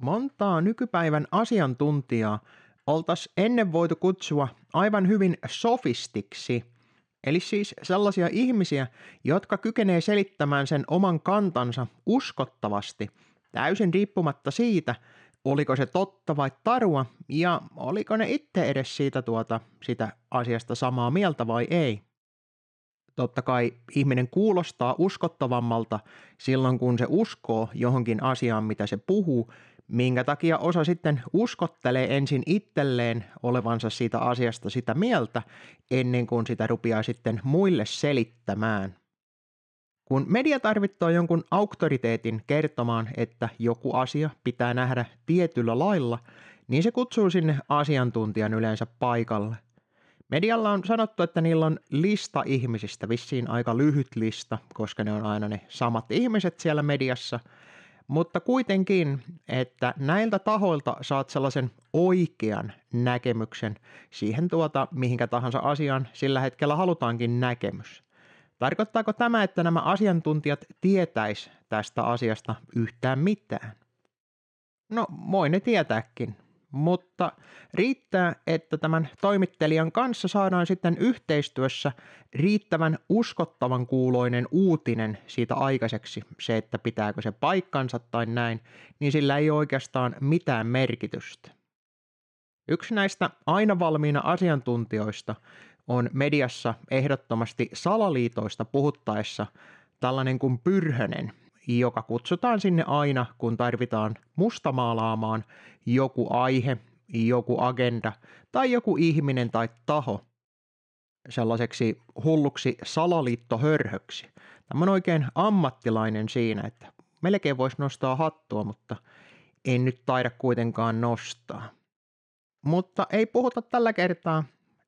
montaa nykypäivän asiantuntijaa oltaisiin ennen voitu kutsua aivan hyvin sofistiksi, eli siis sellaisia ihmisiä, jotka kykenee selittämään sen oman kantansa uskottavasti, täysin riippumatta siitä, oliko se totta vai tarua, ja oliko ne itse edes siitä tuota, sitä asiasta samaa mieltä vai ei. Totta kai ihminen kuulostaa uskottavammalta silloin, kun se uskoo johonkin asiaan, mitä se puhuu, minkä takia osa sitten uskottelee ensin itselleen olevansa siitä asiasta sitä mieltä, ennen kuin sitä rupeaa sitten muille selittämään. Kun media tarvittaa jonkun auktoriteetin kertomaan, että joku asia pitää nähdä tietyllä lailla, niin se kutsuu sinne asiantuntijan yleensä paikalle. Medialla on sanottu, että niillä on lista ihmisistä, vissiin aika lyhyt lista, koska ne on aina ne samat ihmiset siellä mediassa, mutta kuitenkin, että näiltä tahoilta saat sellaisen oikean näkemyksen siihen tuota, mihinkä tahansa asiaan sillä hetkellä halutaankin näkemys. Tarkoittaako tämä, että nämä asiantuntijat tietäis tästä asiasta yhtään mitään? No, voi ne tietääkin, mutta riittää, että tämän toimittelijan kanssa saadaan sitten yhteistyössä riittävän uskottavan kuuloinen uutinen siitä aikaiseksi, se, että pitääkö se paikkansa tai näin, niin sillä ei oikeastaan mitään merkitystä. Yksi näistä aina valmiina asiantuntijoista on mediassa ehdottomasti salaliitoista puhuttaessa tällainen kuin Pyrhönen, joka kutsutaan sinne aina, kun tarvitaan mustamaalaamaan joku aihe, joku agenda tai joku ihminen tai taho sellaiseksi hulluksi salaliittohörhöksi. Tämä on oikein ammattilainen siinä, että melkein voisi nostaa hattua, mutta en nyt taida kuitenkaan nostaa. Mutta ei puhuta tällä kertaa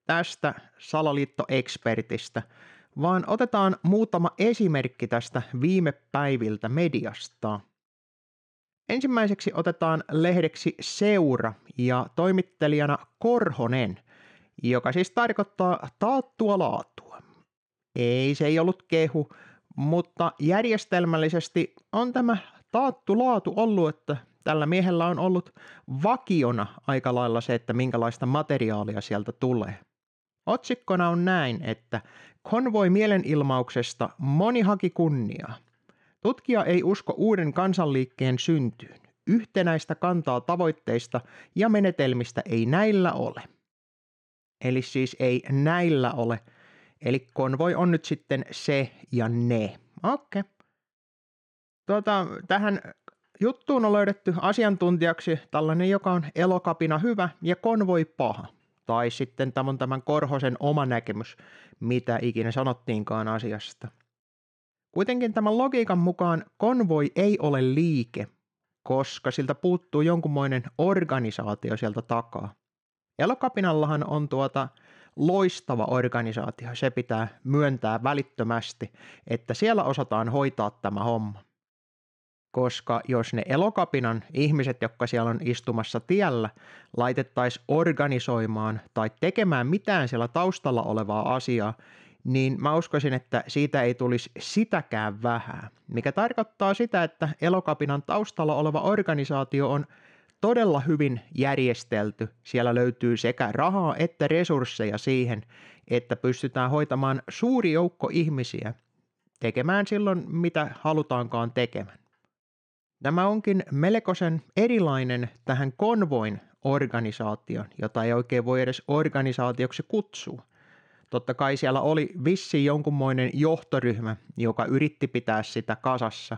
tästä salaliittoekspertistä, vaan otetaan muutama esimerkki tästä viime päiviltä mediasta. Ensimmäiseksi otetaan lehdeksi Seura ja toimittelijana Korhonen, joka siis tarkoittaa taattua laatua. Ei, se ei ollut kehu, mutta järjestelmällisesti on tämä taattu laatu ollut, että tällä miehellä on ollut vakiona aika lailla se, että minkälaista materiaalia sieltä tulee. Otsikkona on näin, että konvoi mielenilmauksesta moni haki kunniaa. Tutkija ei usko uuden kansanliikkeen syntyyn. Yhtenäistä kantaa tavoitteista ja menetelmistä ei näillä ole. Eli siis ei näillä ole. Eli konvoi on nyt sitten se ja ne. Okei. Tuota, tähän juttuun on löydetty asiantuntijaksi tällainen, joka on elokapina hyvä ja konvoi paha tai sitten tämä on tämän Korhosen oma näkemys, mitä ikinä sanottiinkaan asiasta. Kuitenkin tämän logiikan mukaan konvoi ei ole liike, koska siltä puuttuu jonkunmoinen organisaatio sieltä takaa. Elokapinallahan on tuota loistava organisaatio, se pitää myöntää välittömästi, että siellä osataan hoitaa tämä homma koska jos ne elokapinan ihmiset, jotka siellä on istumassa tiellä, laitettaisiin organisoimaan tai tekemään mitään siellä taustalla olevaa asiaa, niin mä uskoisin, että siitä ei tulisi sitäkään vähän, mikä tarkoittaa sitä, että elokapinan taustalla oleva organisaatio on todella hyvin järjestelty. Siellä löytyy sekä rahaa että resursseja siihen, että pystytään hoitamaan suuri joukko ihmisiä tekemään silloin, mitä halutaankaan tekemään. Tämä onkin melkoisen erilainen tähän konvoin organisaation, jota ei oikein voi edes organisaatioksi kutsua. Totta kai siellä oli vissi jonkunmoinen johtoryhmä, joka yritti pitää sitä kasassa,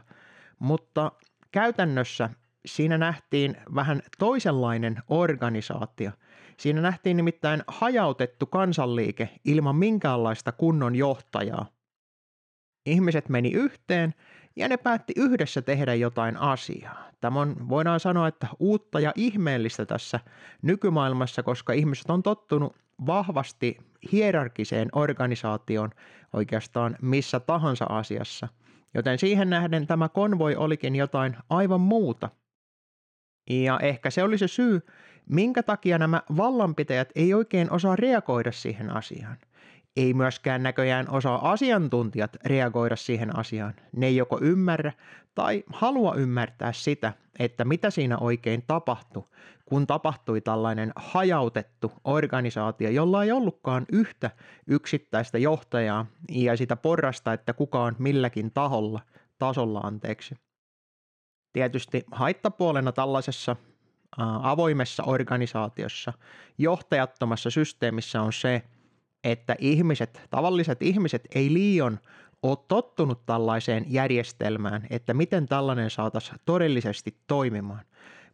mutta käytännössä siinä nähtiin vähän toisenlainen organisaatio. Siinä nähtiin nimittäin hajautettu kansanliike ilman minkäänlaista kunnon johtajaa. Ihmiset meni yhteen ja ne päätti yhdessä tehdä jotain asiaa. Tämä on, voidaan sanoa, että uutta ja ihmeellistä tässä nykymaailmassa, koska ihmiset on tottunut vahvasti hierarkiseen organisaatioon oikeastaan missä tahansa asiassa. Joten siihen nähden tämä konvoi olikin jotain aivan muuta. Ja ehkä se oli se syy, minkä takia nämä vallanpitäjät ei oikein osaa reagoida siihen asiaan. Ei myöskään näköjään osaa asiantuntijat reagoida siihen asiaan. Ne ei joko ymmärrä tai halua ymmärtää sitä, että mitä siinä oikein tapahtui, kun tapahtui tällainen hajautettu organisaatio, jolla ei ollutkaan yhtä yksittäistä johtajaa ja sitä porrasta, että kuka on milläkin taholla, tasolla anteeksi. Tietysti haittapuolena tällaisessa avoimessa organisaatiossa, johtajattomassa systeemissä on se, että ihmiset, tavalliset ihmiset ei liian ole tottunut tällaiseen järjestelmään, että miten tällainen saataisiin todellisesti toimimaan.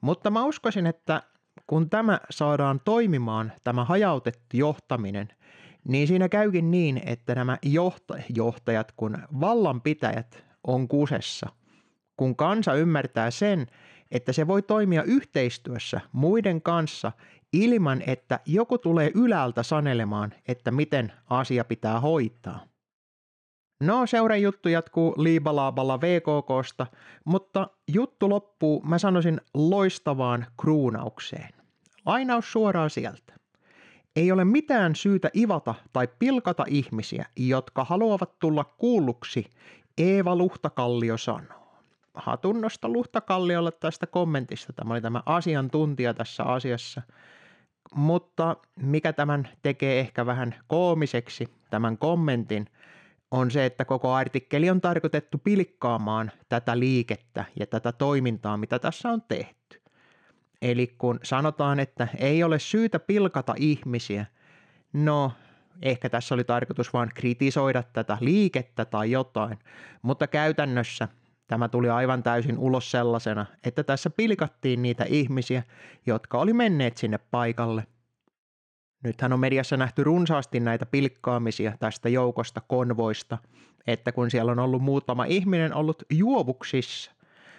Mutta mä uskoisin, että kun tämä saadaan toimimaan, tämä hajautettu johtaminen, niin siinä käykin niin, että nämä johtajat, kun vallanpitäjät on kusessa, kun kansa ymmärtää sen, että se voi toimia yhteistyössä muiden kanssa ilman, että joku tulee ylältä sanelemaan, että miten asia pitää hoitaa. No, seuran juttu jatkuu liibalaaballa VKKsta, mutta juttu loppuu, mä sanoisin, loistavaan kruunaukseen. Lainaus suoraan sieltä. Ei ole mitään syytä ivata tai pilkata ihmisiä, jotka haluavat tulla kuulluksi, Eeva Luhtakallio sanoo. Hatunnosta Luhtakalliolle tästä kommentista. Tämä oli tämä asiantuntija tässä asiassa. Mutta mikä tämän tekee ehkä vähän koomiseksi, tämän kommentin, on se, että koko artikkeli on tarkoitettu pilkkaamaan tätä liikettä ja tätä toimintaa, mitä tässä on tehty. Eli kun sanotaan, että ei ole syytä pilkata ihmisiä, no ehkä tässä oli tarkoitus vain kritisoida tätä liikettä tai jotain, mutta käytännössä tämä tuli aivan täysin ulos sellaisena, että tässä pilkattiin niitä ihmisiä, jotka oli menneet sinne paikalle – Nythän on mediassa nähty runsaasti näitä pilkkaamisia tästä joukosta konvoista, että kun siellä on ollut muutama ihminen ollut juovuksissa,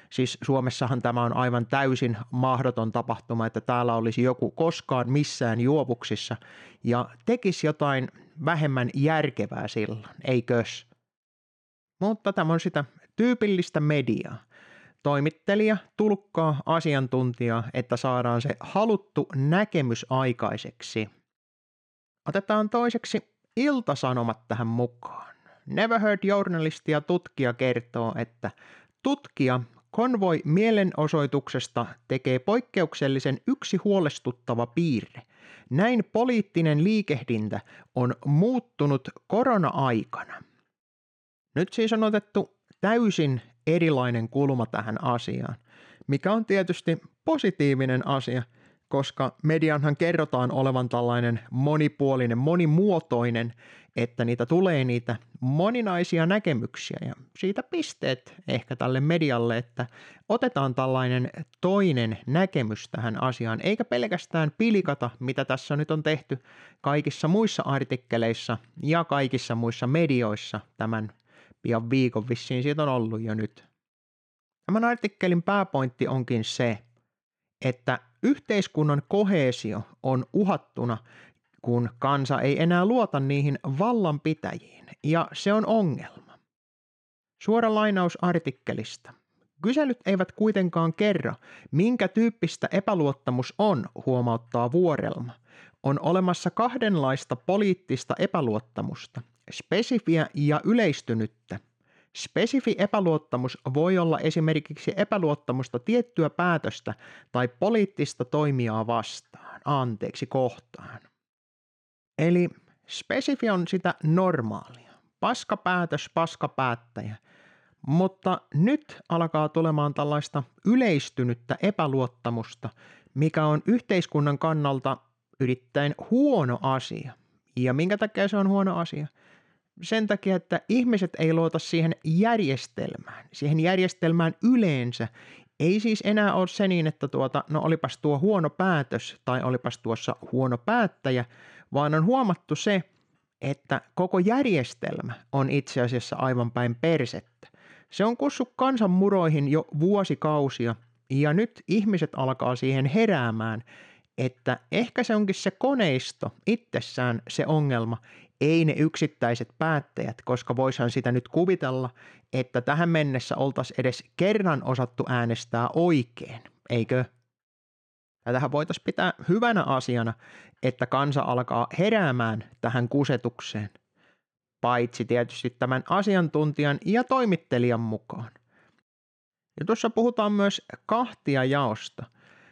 siis Suomessahan tämä on aivan täysin mahdoton tapahtuma, että täällä olisi joku koskaan missään juovuksissa ja tekisi jotain vähemmän järkevää silloin, eikös? Mutta tämä on sitä tyypillistä mediaa. Toimittelija tulkkaa asiantuntijaa, että saadaan se haluttu näkemys aikaiseksi – Otetaan toiseksi iltasanomat tähän mukaan. Never Heard journalisti ja tutkija kertoo, että tutkija konvoi mielenosoituksesta tekee poikkeuksellisen yksi huolestuttava piirre. Näin poliittinen liikehdintä on muuttunut korona-aikana. Nyt siis on otettu täysin erilainen kulma tähän asiaan, mikä on tietysti positiivinen asia – koska medianhan kerrotaan olevan tällainen monipuolinen, monimuotoinen, että niitä tulee niitä moninaisia näkemyksiä ja siitä pisteet ehkä tälle medialle, että otetaan tällainen toinen näkemys tähän asiaan, eikä pelkästään pilikata, mitä tässä nyt on tehty kaikissa muissa artikkeleissa ja kaikissa muissa medioissa tämän pian viikon vissiin siitä on ollut jo nyt. Tämän artikkelin pääpointti onkin se, että Yhteiskunnan kohesio on uhattuna, kun kansa ei enää luota niihin vallanpitäjiin, ja se on ongelma. Suora lainaus artikkelista. Kyselyt eivät kuitenkaan kerro, minkä tyyppistä epäluottamus on, huomauttaa Vuorelma. On olemassa kahdenlaista poliittista epäluottamusta, spesifiä ja yleistynyttä. Spesifi epäluottamus voi olla esimerkiksi epäluottamusta tiettyä päätöstä tai poliittista toimijaa vastaan, anteeksi kohtaan. Eli spesifi on sitä normaalia. Paska päätös, paska päättäjä. Mutta nyt alkaa tulemaan tällaista yleistynyttä epäluottamusta, mikä on yhteiskunnan kannalta yrittäen huono asia. Ja minkä takia se on huono asia? Sen takia, että ihmiset ei luota siihen järjestelmään, siihen järjestelmään yleensä. Ei siis enää ole se niin, että tuota, no olipas tuo huono päätös tai olipas tuossa huono päättäjä, vaan on huomattu se, että koko järjestelmä on itse asiassa aivan päin persettä. Se on kussut kansanmuroihin jo vuosikausia ja nyt ihmiset alkaa siihen heräämään, että ehkä se onkin se koneisto itsessään se ongelma, ei ne yksittäiset päättäjät, koska voisihan sitä nyt kuvitella, että tähän mennessä oltaisiin edes kerran osattu äänestää oikein, eikö? Ja tähän voitaisiin pitää hyvänä asiana, että kansa alkaa heräämään tähän kusetukseen. paitsi tietysti tämän asiantuntijan ja toimittelijan mukaan. Ja tuossa puhutaan myös kahtia jaosta,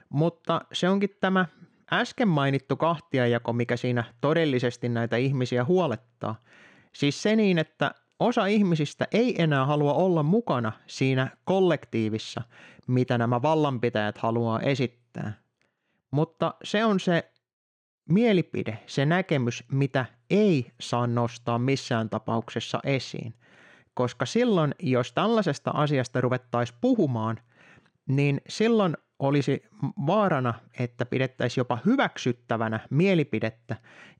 mutta se onkin tämä äsken mainittu kahtiajako, mikä siinä todellisesti näitä ihmisiä huolettaa. Siis se niin, että osa ihmisistä ei enää halua olla mukana siinä kollektiivissa, mitä nämä vallanpitäjät haluaa esittää. Mutta se on se mielipide, se näkemys, mitä ei saa nostaa missään tapauksessa esiin. Koska silloin, jos tällaisesta asiasta ruvettaisiin puhumaan, niin silloin olisi vaarana, että pidettäisiin jopa hyväksyttävänä mielipidettä,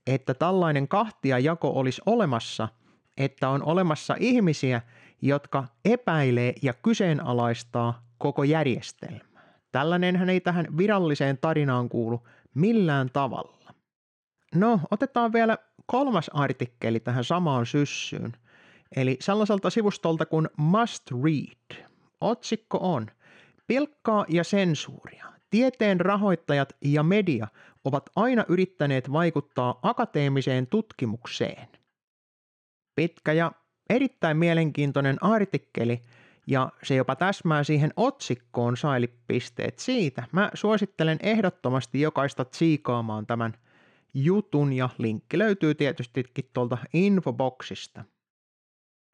että tällainen kahtia jako olisi olemassa, että on olemassa ihmisiä, jotka epäilee ja kyseenalaistaa koko järjestelmää. Tällainenhän ei tähän viralliseen tarinaan kuulu millään tavalla. No, otetaan vielä kolmas artikkeli tähän samaan syssyyn. Eli sellaiselta sivustolta kuin Must Read. Otsikko on Pilkkaa ja sensuuria. Tieteen rahoittajat ja media ovat aina yrittäneet vaikuttaa akateemiseen tutkimukseen. Pitkä ja erittäin mielenkiintoinen artikkeli, ja se jopa täsmää siihen otsikkoon sailipisteet siitä. Mä suosittelen ehdottomasti jokaista tsiikaamaan tämän jutun ja linkki löytyy tietystikin tuolta infoboksista.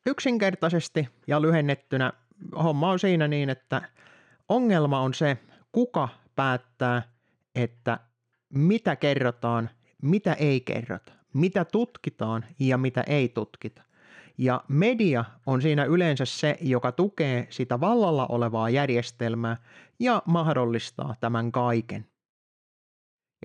Yksinkertaisesti ja lyhennettynä homma on siinä niin, että ongelma on se, kuka päättää, että mitä kerrotaan, mitä ei kerrota, mitä tutkitaan ja mitä ei tutkita. Ja media on siinä yleensä se, joka tukee sitä vallalla olevaa järjestelmää ja mahdollistaa tämän kaiken.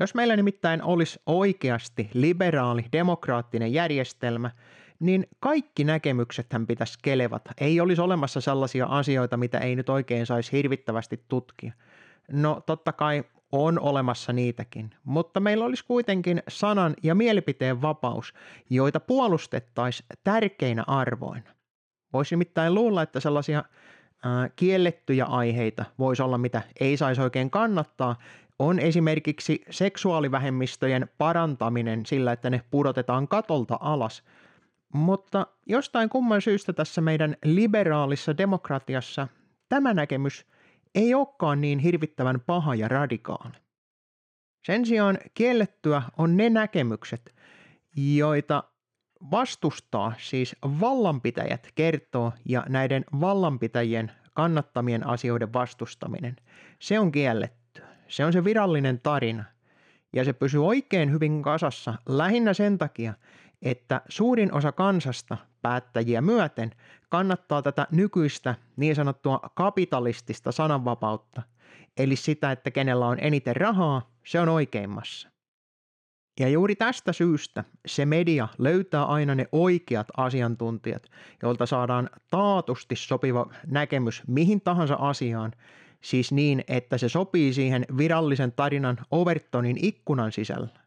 Jos meillä nimittäin olisi oikeasti liberaali, demokraattinen järjestelmä, niin kaikki näkemyksethän pitäisi kelevata. Ei olisi olemassa sellaisia asioita, mitä ei nyt oikein saisi hirvittävästi tutkia. No totta kai on olemassa niitäkin, mutta meillä olisi kuitenkin sanan ja mielipiteen vapaus, joita puolustettaisiin tärkeinä arvoina. Voisi nimittäin luulla, että sellaisia kiellettyjä aiheita voisi olla, mitä ei saisi oikein kannattaa, on esimerkiksi seksuaalivähemmistöjen parantaminen sillä, että ne pudotetaan katolta alas. Mutta jostain kumman syystä tässä meidän liberaalissa demokratiassa tämä näkemys ei olekaan niin hirvittävän paha ja radikaali. Sen sijaan kiellettyä on ne näkemykset, joita vastustaa siis vallanpitäjät kertoo ja näiden vallanpitäjien kannattamien asioiden vastustaminen, se on kielletty. Se on se virallinen tarina. Ja se pysyy oikein hyvin kasassa lähinnä sen takia, että suurin osa kansasta päättäjiä myöten kannattaa tätä nykyistä niin sanottua kapitalistista sananvapautta, eli sitä, että kenellä on eniten rahaa, se on oikeimmassa. Ja juuri tästä syystä se media löytää aina ne oikeat asiantuntijat, joilta saadaan taatusti sopiva näkemys mihin tahansa asiaan siis niin, että se sopii siihen virallisen tarinan Overtonin ikkunan sisällä.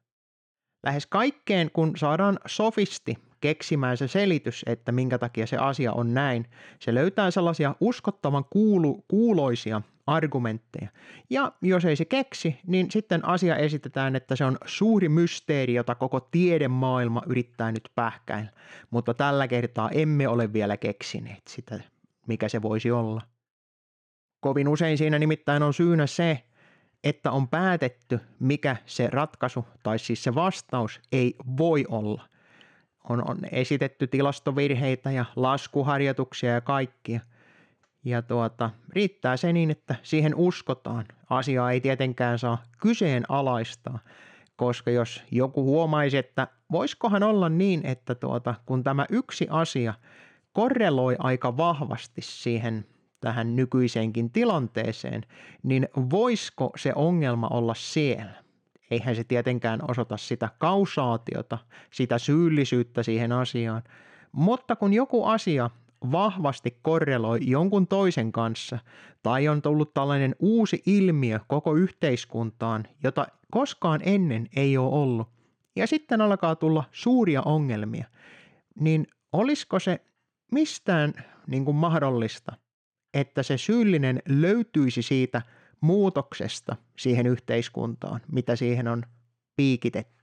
Lähes kaikkeen, kun saadaan sofisti keksimään se selitys, että minkä takia se asia on näin, se löytää sellaisia uskottavan kuulu, kuuloisia argumentteja. Ja jos ei se keksi, niin sitten asia esitetään, että se on suuri mysteeri, jota koko tiedemaailma yrittää nyt pähkäillä. Mutta tällä kertaa emme ole vielä keksineet sitä, mikä se voisi olla. Kovin usein siinä nimittäin on syynä se, että on päätetty, mikä se ratkaisu tai siis se vastaus ei voi olla. On, on esitetty tilastovirheitä ja laskuharjoituksia ja kaikkia. Ja tuota, riittää se niin, että siihen uskotaan. Asiaa ei tietenkään saa kyseenalaistaa, koska jos joku huomaisi, että voisikohan olla niin, että tuota, kun tämä yksi asia korreloi aika vahvasti siihen tähän nykyiseenkin tilanteeseen, niin voisiko se ongelma olla siellä? Eihän se tietenkään osoita sitä kausaatiota, sitä syyllisyyttä siihen asiaan, mutta kun joku asia vahvasti korreloi jonkun toisen kanssa tai on tullut tällainen uusi ilmiö koko yhteiskuntaan, jota koskaan ennen ei ole ollut, ja sitten alkaa tulla suuria ongelmia, niin olisiko se mistään niin kuin mahdollista – että se syyllinen löytyisi siitä muutoksesta siihen yhteiskuntaan, mitä siihen on piikitetty.